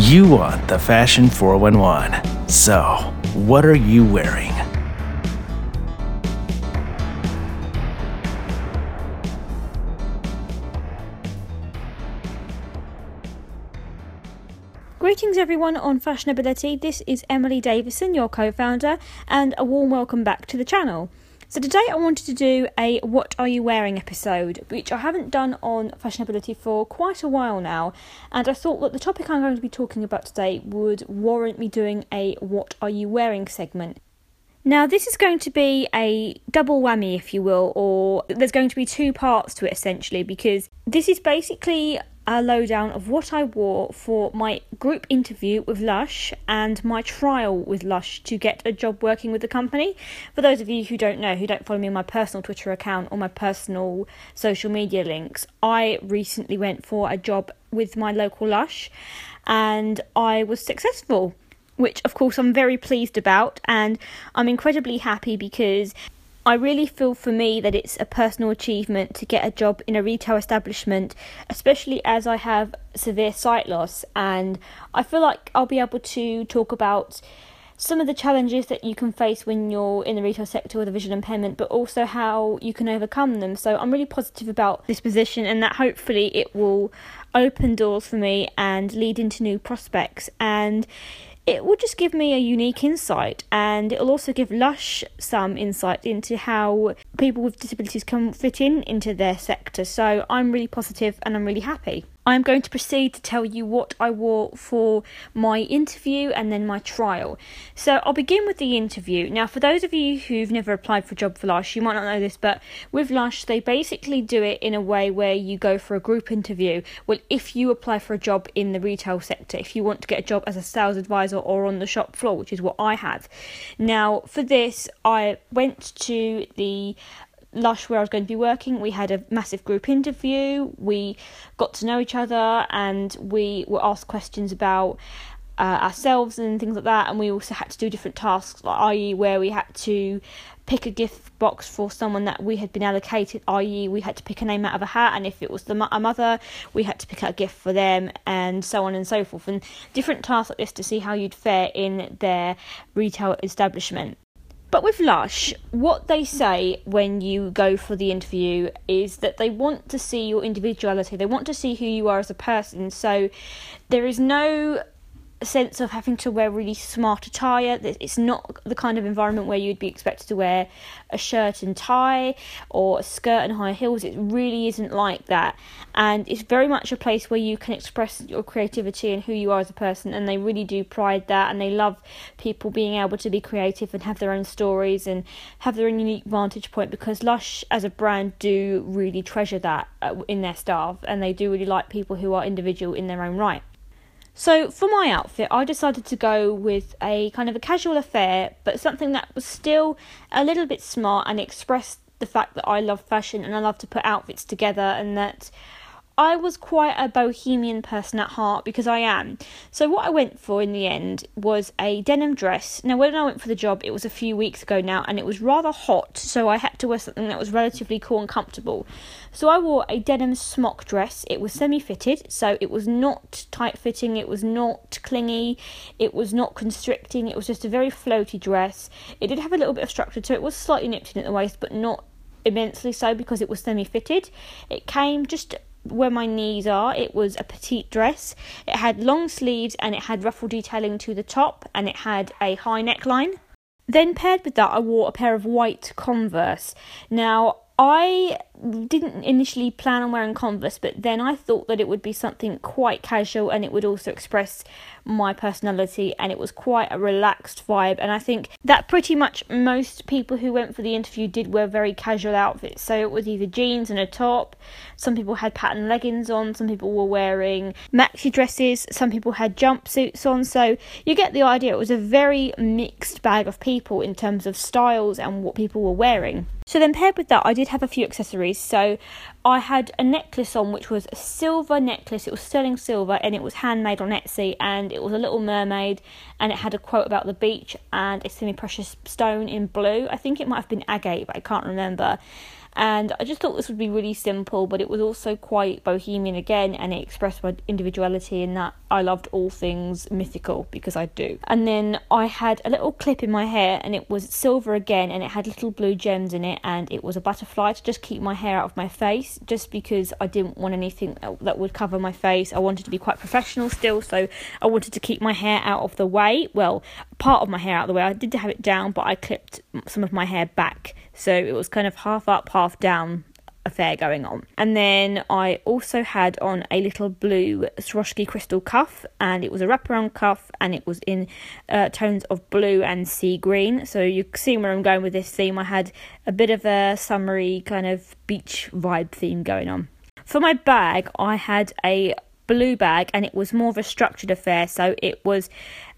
You want the Fashion 411. So, what are you wearing? Greetings, everyone, on Fashionability. This is Emily Davison, your co founder, and a warm welcome back to the channel. So, today I wanted to do a What Are You Wearing episode, which I haven't done on Fashionability for quite a while now, and I thought that the topic I'm going to be talking about today would warrant me doing a What Are You Wearing segment. Now, this is going to be a double whammy, if you will, or there's going to be two parts to it essentially, because this is basically a lowdown of what I wore for my group interview with Lush and my trial with Lush to get a job working with the company. For those of you who don't know, who don't follow me on my personal Twitter account or my personal social media links, I recently went for a job with my local Lush and I was successful. Which, of course, I'm very pleased about, and I'm incredibly happy because I really feel for me that it's a personal achievement to get a job in a retail establishment, especially as I have severe sight loss. And I feel like I'll be able to talk about some of the challenges that you can face when you're in the retail sector with a visual impairment, but also how you can overcome them. So I'm really positive about this position and that hopefully it will open doors for me and lead into new prospects. And it will just give me a unique insight and it'll also give Lush some insight into how people with disabilities can fit in into their sector. So I'm really positive and I'm really happy. I'm going to proceed to tell you what I wore for my interview and then my trial. So I'll begin with the interview. Now, for those of you who've never applied for a job for Lush, you might not know this, but with Lush, they basically do it in a way where you go for a group interview. Well, if you apply for a job in the retail sector, if you want to get a job as a sales advisor or on the shop floor, which is what I have. Now, for this, I went to the Lush, where I was going to be working, we had a massive group interview. We got to know each other and we were asked questions about uh, ourselves and things like that. And we also had to do different tasks, like, i.e., where we had to pick a gift box for someone that we had been allocated, i.e., we had to pick a name out of a hat, and if it was the a mother, we had to pick out a gift for them, and so on and so forth, and different tasks like this to see how you'd fare in their retail establishment. But with Lush, what they say when you go for the interview is that they want to see your individuality, they want to see who you are as a person. So there is no sense of having to wear really smart attire. It's not the kind of environment where you'd be expected to wear a shirt and tie or a skirt and high heels. It really isn't like that. And it's very much a place where you can express your creativity and who you are as a person. And they really do pride that. And they love people being able to be creative and have their own stories and have their own unique vantage point because Lush as a brand do really treasure that uh, in their staff. And they do really like people who are individual in their own right. So for my outfit, I decided to go with a kind of a casual affair, but something that was still a little bit smart and expressed the fact that I love fashion and I love to put outfits together and that I was quite a bohemian person at heart because I am. So, what I went for in the end was a denim dress. Now, when I went for the job, it was a few weeks ago now and it was rather hot, so I had to wear something that was relatively cool and comfortable. So, I wore a denim smock dress. It was semi fitted, so it was not tight fitting, it was not clingy, it was not constricting, it was just a very floaty dress. It did have a little bit of structure to it, it was slightly nipped in at the waist, but not immensely so because it was semi fitted. It came just where my knees are. It was a petite dress. It had long sleeves and it had ruffle detailing to the top and it had a high neckline. Then paired with that, I wore a pair of white Converse. Now, I didn't initially plan on wearing Converse, but then I thought that it would be something quite casual and it would also express my personality and it was quite a relaxed vibe. And I think that pretty much most people who went for the interview did wear very casual outfits. So it was either jeans and a top, some people had pattern leggings on, some people were wearing maxi dresses, some people had jumpsuits on. So you get the idea. It was a very mixed bag of people in terms of styles and what people were wearing. So then paired with that, I did have a few accessories. So I had a necklace on, which was a silver necklace. It was sterling silver, and it was handmade on Etsy, and it was a little mermaid, and it had a quote about the beach and a semi-precious stone in blue. I think it might have been agate, but I can't remember. And I just thought this would be really simple, but it was also quite bohemian again, and it expressed my individuality in that I loved all things mythical because I do. And then I had a little clip in my hair, and it was silver again, and it had little blue gems in it, and it was a butterfly to just keep my hair out of my face, just because I didn't want anything that would cover my face. I wanted to be quite professional still, so I wanted to keep my hair out of the way. Well, part of my hair out of the way. I did have it down, but I clipped some of my hair back, so it was kind of half up, half down affair going on. And then I also had on a little blue Swarovski crystal cuff, and it was a wraparound cuff, and it was in uh, tones of blue and sea green. So you see where I'm going with this theme. I had a bit of a summery kind of beach vibe theme going on. For my bag, I had a blue bag and it was more of a structured affair. So it was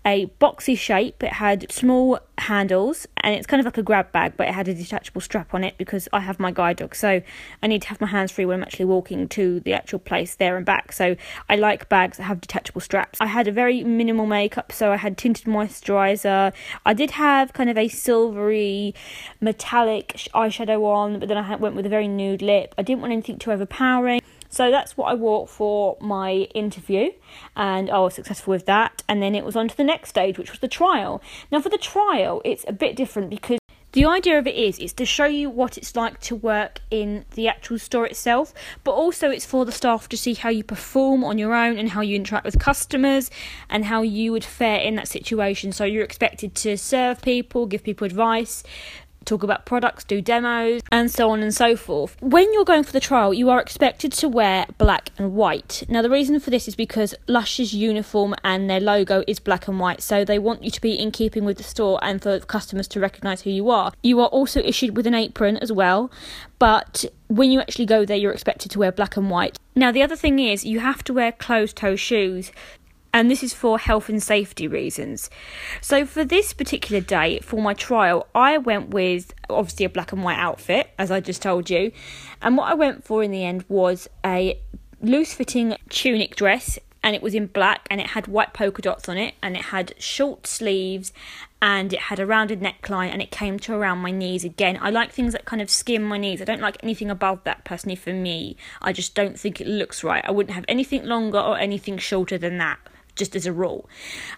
a boxy shape. It had small handles and it's kind of like a grab bag, but it had a detachable strap on it because I have my guide dog. So I need to have my hands free when I'm actually walking to the actual place there and back. So I like bags that have detachable straps. I had a very minimal makeup, so I had tinted moisturizer. I did have kind of a silvery metallic eyeshadow on, but then I went with a very nude lip. I didn't want anything too overpowering. So that's what I wore for my interview, and I was successful with that. And then it was on to the next stage, which was the trial. Now, for the trial, it's a bit different because the idea of it is it's to show you what it's like to work in the actual store itself, but also it's for the staff to see how you perform on your own and how you interact with customers and how you would fare in that situation. So you're expected to serve people, give people advice, talk about products, do demos, and so on and so forth. When you're going for the trial, you are expected to wear black and white. Now, the reason for this is because Lush's uniform and their logo is black and white, so they want you to be in keeping with the store and for customers to recognise who you are. You are also issued with an apron as well, but when you actually go there, you're expected to wear black and white. Now, the other thing is, you have to wear closed toe shoes and this is for health and safety reasons. So, for this particular day, for my trial, I went with obviously a black and white outfit, as I just told you. And what I went for in the end was a loose fitting tunic dress, and it was in black and it had white polka dots on it, and it had short sleeves and it had a rounded neckline and it came to around my knees again. I like things that kind of skim my knees. I don't like anything above that personally for me. I just don't think it looks right. I wouldn't have anything longer or anything shorter than that just as a rule.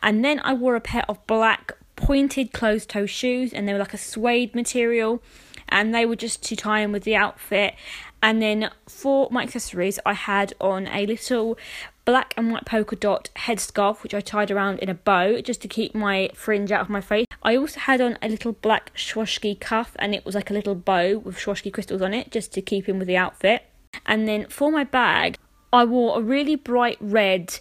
And then I wore a pair of black pointed closed toe shoes, and they were like a suede material, and they were just to tie in with the outfit. And then for my accessories, I had on a little black and white polka dot headscarf, which I tied around in a bow just to keep my fringe out of my face. I also had on a little black Swarovski cuff, and it was like a little bow with Swarovski crystals on it just to keep in with the outfit. And then for my bag, I wore a really bright red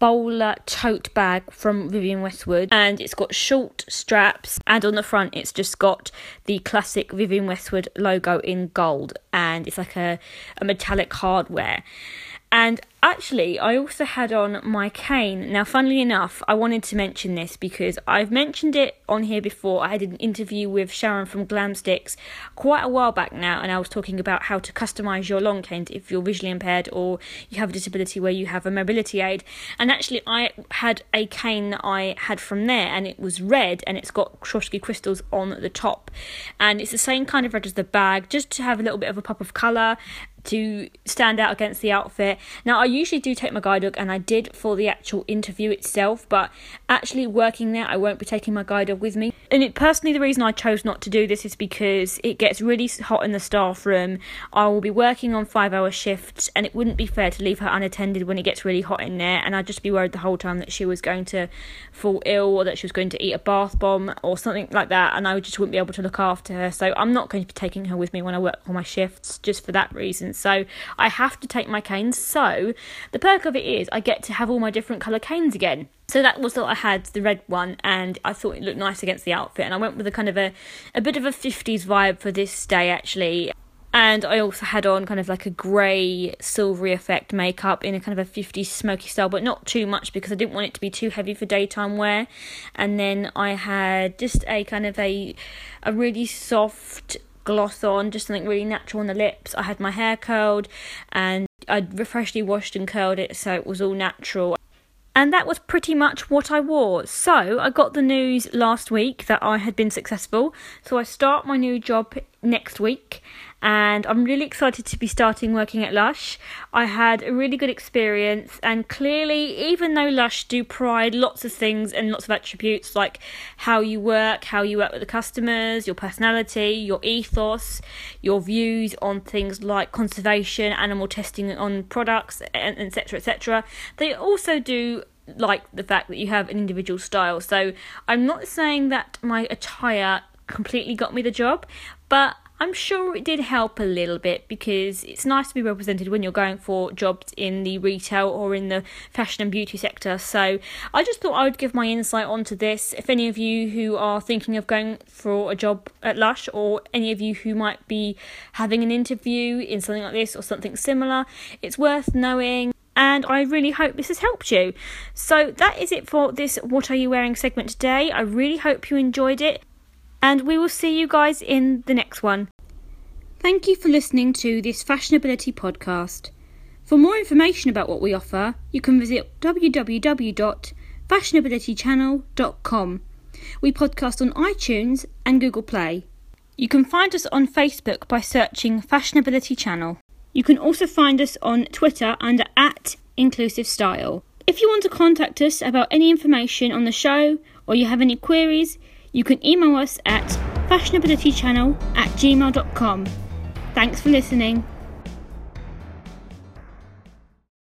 bowler tote bag from Vivienne Westwood. And it's got short straps and on the front it's just got the classic Vivienne Westwood logo in gold. And it's like a, a metallic hardware and Actually, I also had on my cane. Now, funnily enough, I wanted to mention this because I've mentioned it on here before. I had an interview with Sharon from Glamsticks quite a while back now, and I was talking about how to customize your long cane if you're visually impaired or you have a disability where you have a mobility aid. And actually, I had a cane that I had from there, and it was red and it's got Swarovski crystals on the top. And it's the same kind of red as the bag, just to have a little bit of a pop of colour to stand out against the outfit. Now, I usually do take my guide dog, and I did for the actual interview itself, but actually working there, I won't be taking my guide dog with me. And it personally, the reason I chose not to do this is because it gets really hot in the staff room. I will be working on five hour shifts, and it wouldn't be fair to leave her unattended when it gets really hot in there. And I'd just be worried the whole time that she was going to fall ill or that she was going to eat a bath bomb or something like that, and I just wouldn't be able to look after her. So I'm not going to be taking her with me when I work on my shifts just for that reason. So I have to take my canes. So the perk of it is I get to have all my different colour canes again. So that was what I had, the red one, and I thought it looked nice against the outfit. And I went with a kind of a, a bit of a 50s vibe for this day actually. And I also had on kind of like a grey, silvery effect makeup in a kind of a 50s smoky style, but not too much because I didn't want it to be too heavy for daytime wear. And then I had just a kind of a a really soft gloss on, just something really natural on the lips. I had my hair curled and I'd freshly washed and curled it so it was all natural. And that was pretty much what I wore. So I got the news last week that I had been successful. So I start my new job next week and I'm really excited to be starting working at Lush. I had a really good experience, and clearly, even though Lush do pride lots of things and lots of attributes like how you work, how you work with the customers, your personality, your ethos, your views on things like conservation, animal testing on products, etc., etc., they also do like the fact that you have an individual style. So I'm not saying that my attire completely got me the job, but I'm sure it did help a little bit because it's nice to be represented when you're going for jobs in the retail or in the fashion and beauty sector. So I just thought I would give my insight onto this. If any of you who are thinking of going for a job at Lush or any of you who might be having an interview in something like this or something similar, it's worth knowing and I really hope this has helped you. So that is it for this What Are You Wearing segment today. I really hope you enjoyed it, and we will see you guys in the next one. Thank you for listening to this Fashionability podcast. For more information about what we offer, you can visit www.fashionabilitychannel.com. We podcast on iTunes and Google Play. You can find us on Facebook by searching Fashionability Channel. You can also find us on Twitter under at Inclusive Style. If you want to contact us about any information on the show or you have any queries, you can email us at fashionabilitychannel at gmail.com. Thanks for listening.